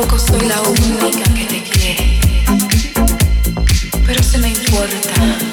tampoco soy la única que te quiere, pero se me importa.